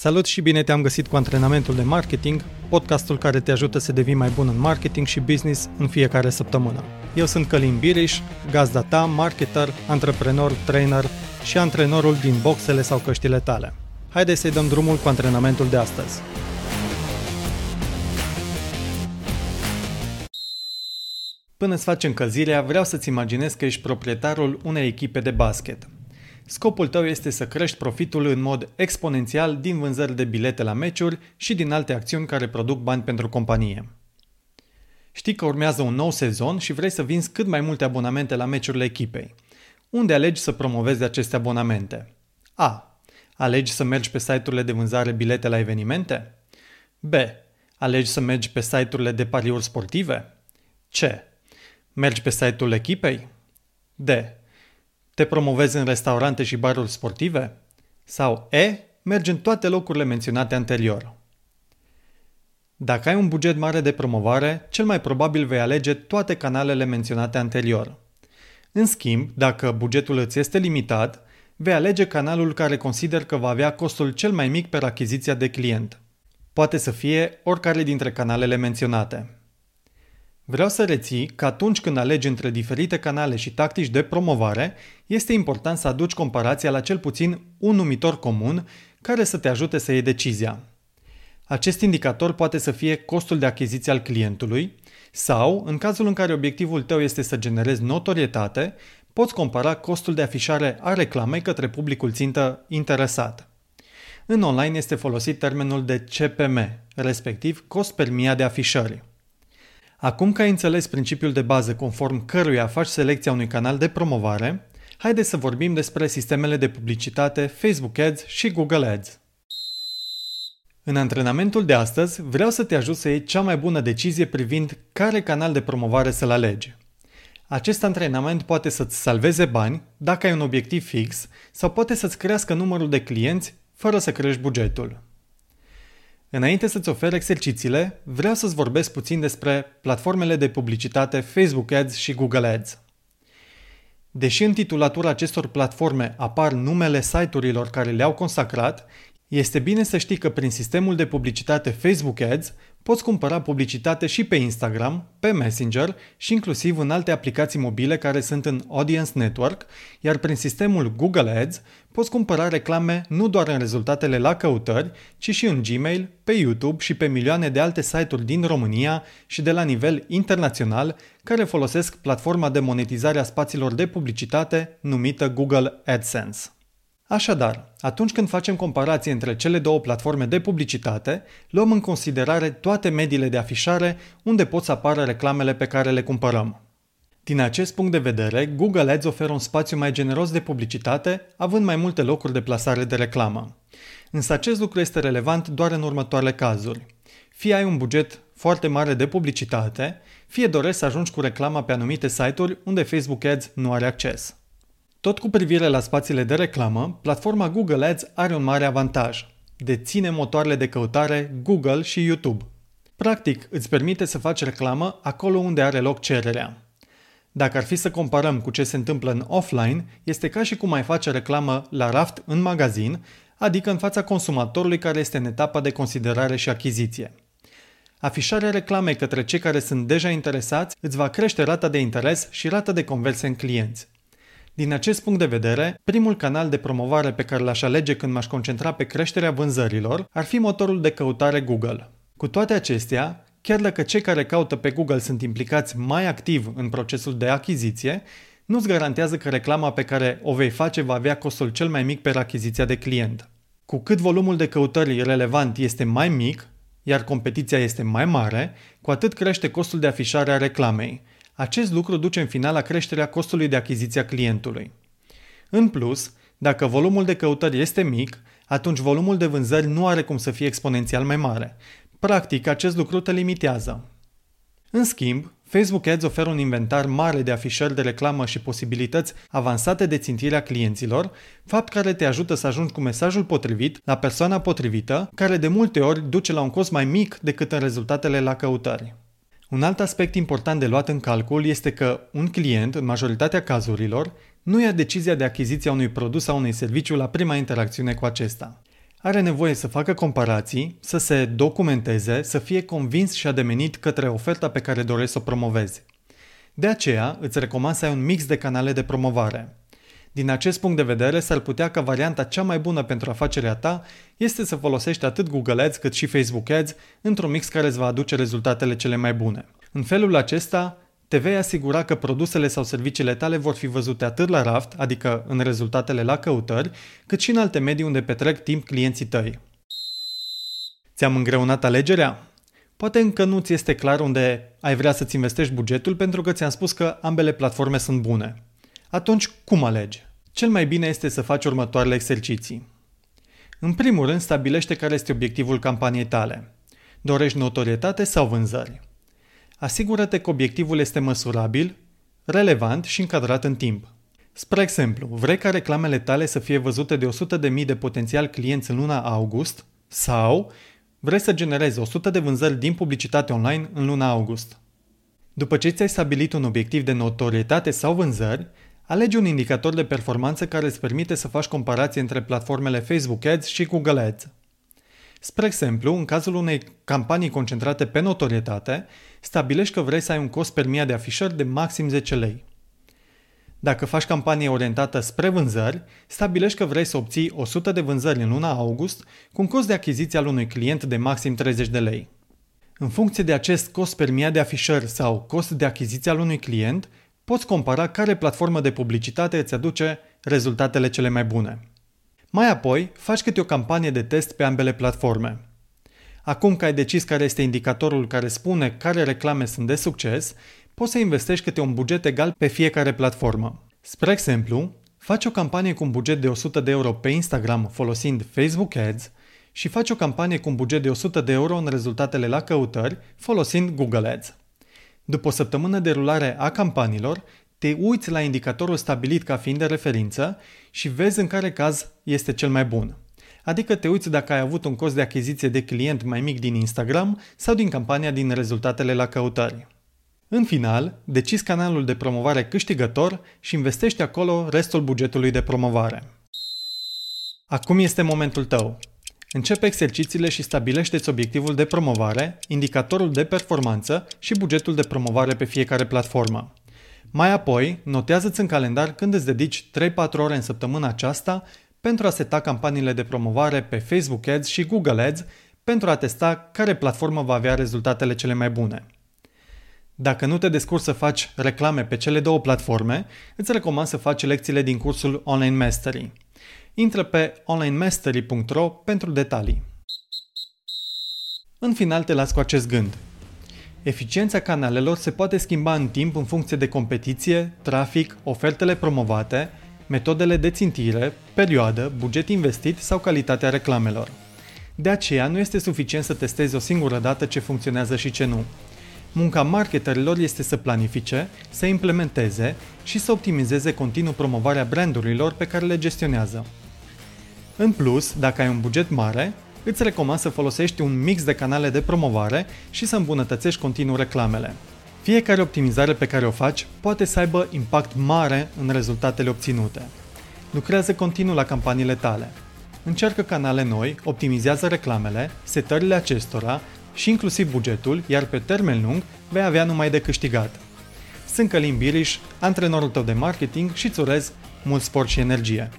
Salut și bine te-am găsit cu antrenamentul de marketing, podcastul care te ajută să devii mai bun în marketing și business în fiecare săptămână. Eu sunt Călin Biriș, gazda ta, marketer, antreprenor, trainer și antrenorul din boxele sau căștile tale. Haideți să-i dăm drumul cu antrenamentul de astăzi. Până îți faci încălzirea, vreau să-ți imaginezi că ești proprietarul unei echipe de basket – Scopul tău este să crești profitul în mod exponențial din vânzări de bilete la meciuri și din alte acțiuni care produc bani pentru companie. Știi că urmează un nou sezon și vrei să vinzi cât mai multe abonamente la meciurile echipei. Unde alegi să promovezi aceste abonamente? A. Alegi să mergi pe site-urile de vânzare bilete la evenimente? B. Alegi să mergi pe site-urile de pariuri sportive? C. Mergi pe site-ul echipei? D te promovezi în restaurante și baruri sportive? Sau E. Mergi în toate locurile menționate anterior. Dacă ai un buget mare de promovare, cel mai probabil vei alege toate canalele menționate anterior. În schimb, dacă bugetul îți este limitat, vei alege canalul care consider că va avea costul cel mai mic per achiziția de client. Poate să fie oricare dintre canalele menționate. Vreau să reții că atunci când alegi între diferite canale și tactici de promovare, este important să aduci comparația la cel puțin un numitor comun care să te ajute să iei decizia. Acest indicator poate să fie costul de achiziție al clientului sau, în cazul în care obiectivul tău este să generezi notorietate, poți compara costul de afișare a reclamei către publicul țintă interesat. În online este folosit termenul de CPM, respectiv cost per mia de afișări. Acum că ai înțeles principiul de bază conform căruia faci selecția unui canal de promovare, haideți să vorbim despre sistemele de publicitate Facebook Ads și Google Ads. În antrenamentul de astăzi vreau să te ajut să iei cea mai bună decizie privind care canal de promovare să-l alegi. Acest antrenament poate să-ți salveze bani dacă ai un obiectiv fix sau poate să-ți crească numărul de clienți fără să crești bugetul. Înainte să-ți ofer exercițiile, vreau să-ți vorbesc puțin despre platformele de publicitate Facebook Ads și Google Ads. Deși în titulatura acestor platforme apar numele site-urilor care le-au consacrat, este bine să știi că prin sistemul de publicitate Facebook Ads poți cumpăra publicitate și pe Instagram, pe Messenger și inclusiv în alte aplicații mobile care sunt în Audience Network, iar prin sistemul Google Ads poți cumpăra reclame nu doar în rezultatele la căutări, ci și în Gmail, pe YouTube și pe milioane de alte site-uri din România și de la nivel internațional care folosesc platforma de monetizare a spațiilor de publicitate numită Google AdSense. Așadar, atunci când facem comparație între cele două platforme de publicitate, luăm în considerare toate mediile de afișare unde pot să apară reclamele pe care le cumpărăm. Din acest punct de vedere, Google Ads oferă un spațiu mai generos de publicitate, având mai multe locuri de plasare de reclamă. Însă acest lucru este relevant doar în următoarele cazuri. Fie ai un buget foarte mare de publicitate, fie dorești să ajungi cu reclama pe anumite site-uri unde Facebook Ads nu are acces. Tot cu privire la spațiile de reclamă, platforma Google Ads are un mare avantaj. Deține motoarele de căutare Google și YouTube. Practic, îți permite să faci reclamă acolo unde are loc cererea. Dacă ar fi să comparăm cu ce se întâmplă în offline, este ca și cum ai face reclamă la raft în magazin, adică în fața consumatorului care este în etapa de considerare și achiziție. Afișarea reclamei către cei care sunt deja interesați îți va crește rata de interes și rata de conversie în clienți. Din acest punct de vedere, primul canal de promovare pe care l-aș alege când m-aș concentra pe creșterea vânzărilor ar fi motorul de căutare Google. Cu toate acestea, chiar dacă cei care caută pe Google sunt implicați mai activ în procesul de achiziție, nu-ți garantează că reclama pe care o vei face va avea costul cel mai mic pe achiziția de client. Cu cât volumul de căutări relevant este mai mic, iar competiția este mai mare, cu atât crește costul de afișare a reclamei – acest lucru duce în final la creșterea costului de achiziție a clientului. În plus, dacă volumul de căutări este mic, atunci volumul de vânzări nu are cum să fie exponențial mai mare. Practic, acest lucru te limitează. În schimb, Facebook Ads oferă un inventar mare de afișări de reclamă și posibilități avansate de țintire a clienților, fapt care te ajută să ajungi cu mesajul potrivit la persoana potrivită, care de multe ori duce la un cost mai mic decât în rezultatele la căutări. Un alt aspect important de luat în calcul este că un client, în majoritatea cazurilor, nu ia decizia de achiziție a unui produs sau unui serviciu la prima interacțiune cu acesta. Are nevoie să facă comparații, să se documenteze, să fie convins și ademenit către oferta pe care dorești să o promovezi. De aceea, îți recomand să ai un mix de canale de promovare. Din acest punct de vedere, s-ar putea ca varianta cea mai bună pentru afacerea ta este să folosești atât Google Ads cât și Facebook Ads într-un mix care îți va aduce rezultatele cele mai bune. În felul acesta, te vei asigura că produsele sau serviciile tale vor fi văzute atât la raft, adică în rezultatele la căutări, cât și în alte medii unde petrec timp clienții tăi. Ți-am îngreunat alegerea? Poate încă nu ți este clar unde ai vrea să-ți investești bugetul pentru că ți-am spus că ambele platforme sunt bune. Atunci, cum alegi? Cel mai bine este să faci următoarele exerciții. În primul rând, stabilește care este obiectivul campaniei tale. Dorești notorietate sau vânzări? Asigură-te că obiectivul este măsurabil, relevant și încadrat în timp. Spre exemplu, vrei ca reclamele tale să fie văzute de 100.000 de potențial clienți în luna august sau vrei să generezi 100 de vânzări din publicitate online în luna august. După ce ți-ai stabilit un obiectiv de notorietate sau vânzări, alege un indicator de performanță care îți permite să faci comparație între platformele Facebook Ads și Google Ads. Spre exemplu, în cazul unei campanii concentrate pe notorietate, stabilești că vrei să ai un cost per mie de afișări de maxim 10 lei. Dacă faci campanie orientată spre vânzări, stabilești că vrei să obții 100 de vânzări în luna august cu un cost de achiziție al unui client de maxim 30 de lei. În funcție de acest cost per mie de afișări sau cost de achiziție al unui client, poți compara care platformă de publicitate îți aduce rezultatele cele mai bune. Mai apoi, faci câte o campanie de test pe ambele platforme. Acum că ai decis care este indicatorul care spune care reclame sunt de succes, poți să investești câte un buget egal pe fiecare platformă. Spre exemplu, faci o campanie cu un buget de 100 de euro pe Instagram folosind Facebook Ads și faci o campanie cu un buget de 100 de euro în rezultatele la căutări folosind Google Ads. După o săptămână de rulare a campaniilor, te uiți la indicatorul stabilit ca fiind de referință și vezi în care caz este cel mai bun. Adică te uiți dacă ai avut un cost de achiziție de client mai mic din Instagram sau din campania din rezultatele la căutări. În final, decizi canalul de promovare câștigător și investești acolo restul bugetului de promovare. Acum este momentul tău. Începe exercițiile și stabilește-ți obiectivul de promovare, indicatorul de performanță și bugetul de promovare pe fiecare platformă. Mai apoi, notează-ți în calendar când îți dedici 3-4 ore în săptămâna aceasta pentru a seta campaniile de promovare pe Facebook Ads și Google Ads pentru a testa care platformă va avea rezultatele cele mai bune. Dacă nu te descurci să faci reclame pe cele două platforme, îți recomand să faci lecțiile din cursul Online Mastery. Intră pe onlinemastery.ro pentru detalii. În final te las cu acest gând. Eficiența canalelor se poate schimba în timp în funcție de competiție, trafic, ofertele promovate, metodele de țintire, perioadă, buget investit sau calitatea reclamelor. De aceea nu este suficient să testezi o singură dată ce funcționează și ce nu. Munca marketerilor este să planifice, să implementeze și să optimizeze continuu promovarea brandurilor pe care le gestionează. În plus, dacă ai un buget mare, îți recomand să folosești un mix de canale de promovare și să îmbunătățești continuu reclamele. Fiecare optimizare pe care o faci poate să aibă impact mare în rezultatele obținute. Lucrează continuu la campaniile tale. Încearcă canale noi, optimizează reclamele, setările acestora și inclusiv bugetul, iar pe termen lung vei avea numai de câștigat. Sunt Călim Biriș, antrenorul tău de marketing și îți urez mult sport și energie.